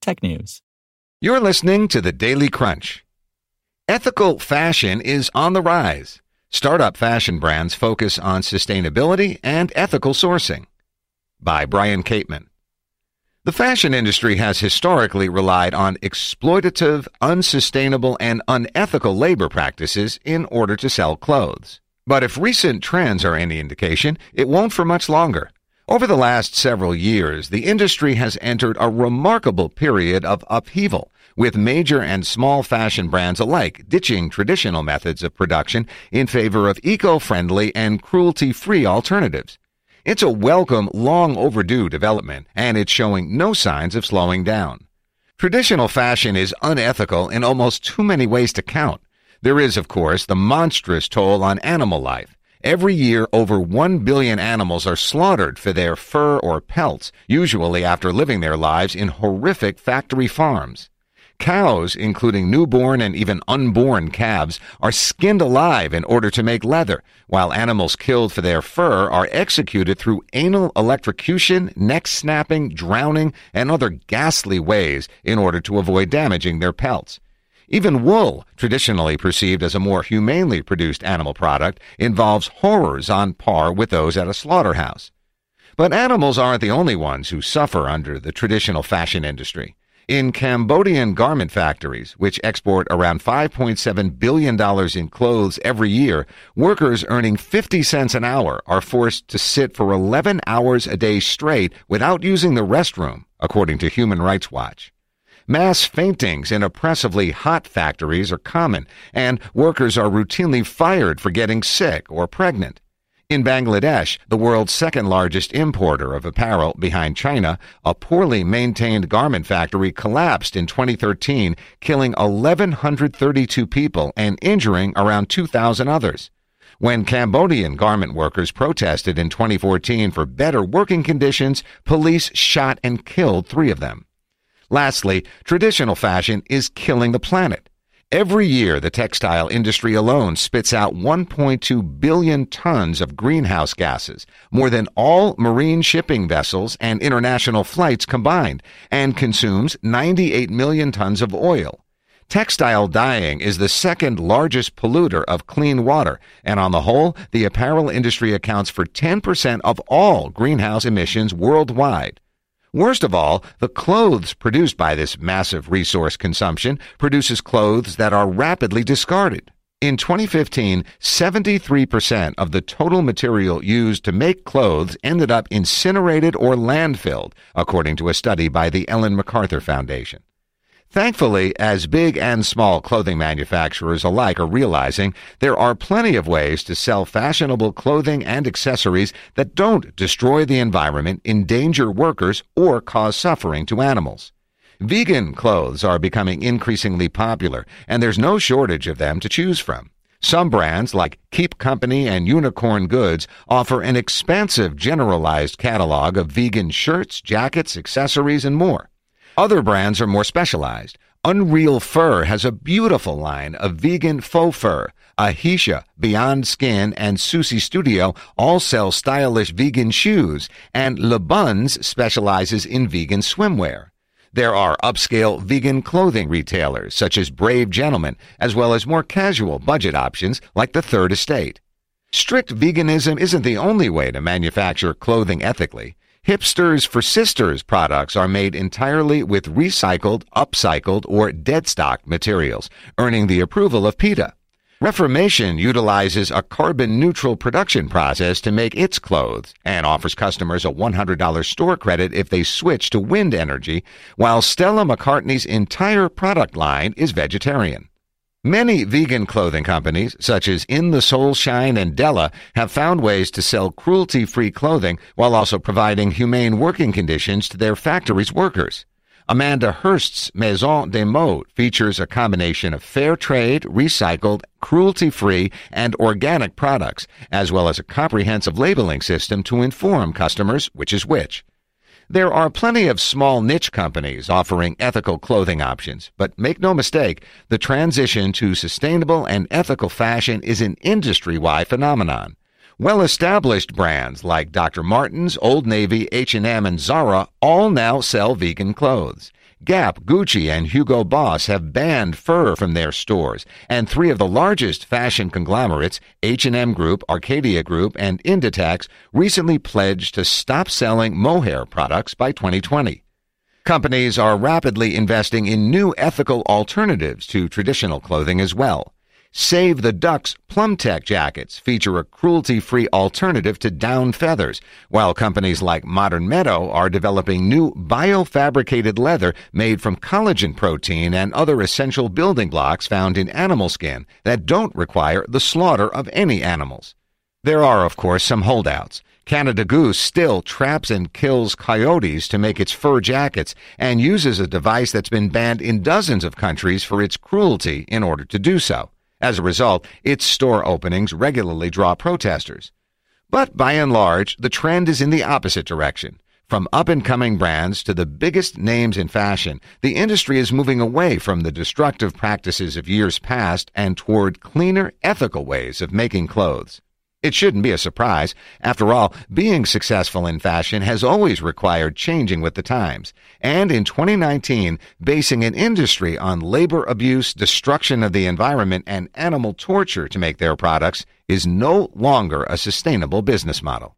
technews. You're listening to the Daily Crunch. Ethical fashion is on the rise. Startup fashion brands focus on sustainability and ethical sourcing. By Brian Kateman. The fashion industry has historically relied on exploitative, unsustainable, and unethical labor practices in order to sell clothes. But if recent trends are any indication, it won't for much longer. Over the last several years, the industry has entered a remarkable period of upheaval, with major and small fashion brands alike ditching traditional methods of production in favor of eco-friendly and cruelty-free alternatives. It's a welcome, long overdue development, and it's showing no signs of slowing down. Traditional fashion is unethical in almost too many ways to count. There is, of course, the monstrous toll on animal life. Every year, over 1 billion animals are slaughtered for their fur or pelts, usually after living their lives in horrific factory farms. Cows, including newborn and even unborn calves, are skinned alive in order to make leather, while animals killed for their fur are executed through anal electrocution, neck snapping, drowning, and other ghastly ways in order to avoid damaging their pelts. Even wool, traditionally perceived as a more humanely produced animal product, involves horrors on par with those at a slaughterhouse. But animals aren't the only ones who suffer under the traditional fashion industry. In Cambodian garment factories, which export around $5.7 billion in clothes every year, workers earning 50 cents an hour are forced to sit for 11 hours a day straight without using the restroom, according to Human Rights Watch. Mass faintings in oppressively hot factories are common, and workers are routinely fired for getting sick or pregnant. In Bangladesh, the world's second largest importer of apparel behind China, a poorly maintained garment factory collapsed in 2013, killing 1,132 people and injuring around 2,000 others. When Cambodian garment workers protested in 2014 for better working conditions, police shot and killed three of them. Lastly, traditional fashion is killing the planet. Every year, the textile industry alone spits out 1.2 billion tons of greenhouse gases, more than all marine shipping vessels and international flights combined, and consumes 98 million tons of oil. Textile dyeing is the second largest polluter of clean water, and on the whole, the apparel industry accounts for 10% of all greenhouse emissions worldwide. Worst of all, the clothes produced by this massive resource consumption produces clothes that are rapidly discarded. In 2015, 73% of the total material used to make clothes ended up incinerated or landfilled, according to a study by the Ellen MacArthur Foundation. Thankfully, as big and small clothing manufacturers alike are realizing, there are plenty of ways to sell fashionable clothing and accessories that don't destroy the environment, endanger workers, or cause suffering to animals. Vegan clothes are becoming increasingly popular, and there's no shortage of them to choose from. Some brands, like Keep Company and Unicorn Goods, offer an expansive generalized catalog of vegan shirts, jackets, accessories, and more. Other brands are more specialized. Unreal Fur has a beautiful line of vegan faux fur. Ahisha, Beyond Skin, and Susi Studio all sell stylish vegan shoes, and Le Buns specializes in vegan swimwear. There are upscale vegan clothing retailers such as Brave Gentleman, as well as more casual budget options like the Third Estate. Strict veganism isn't the only way to manufacture clothing ethically. Hipsters for Sisters products are made entirely with recycled, upcycled, or dead stock materials, earning the approval of PETA. Reformation utilizes a carbon neutral production process to make its clothes and offers customers a $100 store credit if they switch to wind energy, while Stella McCartney's entire product line is vegetarian. Many vegan clothing companies, such as In the Soul Shine and Della, have found ways to sell cruelty free clothing while also providing humane working conditions to their factories' workers. Amanda Hearst's Maison des Modes features a combination of fair trade, recycled, cruelty-free, and organic products, as well as a comprehensive labeling system to inform customers which is which. There are plenty of small niche companies offering ethical clothing options, but make no mistake, the transition to sustainable and ethical fashion is an industry-wide phenomenon. Well-established brands like Dr. Martens, Old Navy, H&M, and Zara all now sell vegan clothes. Gap, Gucci, and Hugo Boss have banned fur from their stores, and three of the largest fashion conglomerates, H&M Group, Arcadia Group, and Inditex, recently pledged to stop selling mohair products by 2020. Companies are rapidly investing in new ethical alternatives to traditional clothing as well. Save the Ducks Plumtech jackets feature a cruelty-free alternative to down feathers, while companies like Modern Meadow are developing new biofabricated leather made from collagen protein and other essential building blocks found in animal skin that don't require the slaughter of any animals. There are, of course, some holdouts. Canada Goose still traps and kills coyotes to make its fur jackets and uses a device that's been banned in dozens of countries for its cruelty in order to do so. As a result, its store openings regularly draw protesters. But by and large, the trend is in the opposite direction. From up and coming brands to the biggest names in fashion, the industry is moving away from the destructive practices of years past and toward cleaner, ethical ways of making clothes. It shouldn't be a surprise. After all, being successful in fashion has always required changing with the times. And in 2019, basing an industry on labor abuse, destruction of the environment, and animal torture to make their products is no longer a sustainable business model.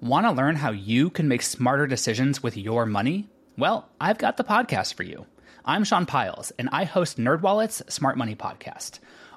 Want to learn how you can make smarter decisions with your money? Well, I've got the podcast for you. I'm Sean Pyles, and I host NerdWallet's Smart Money Podcast.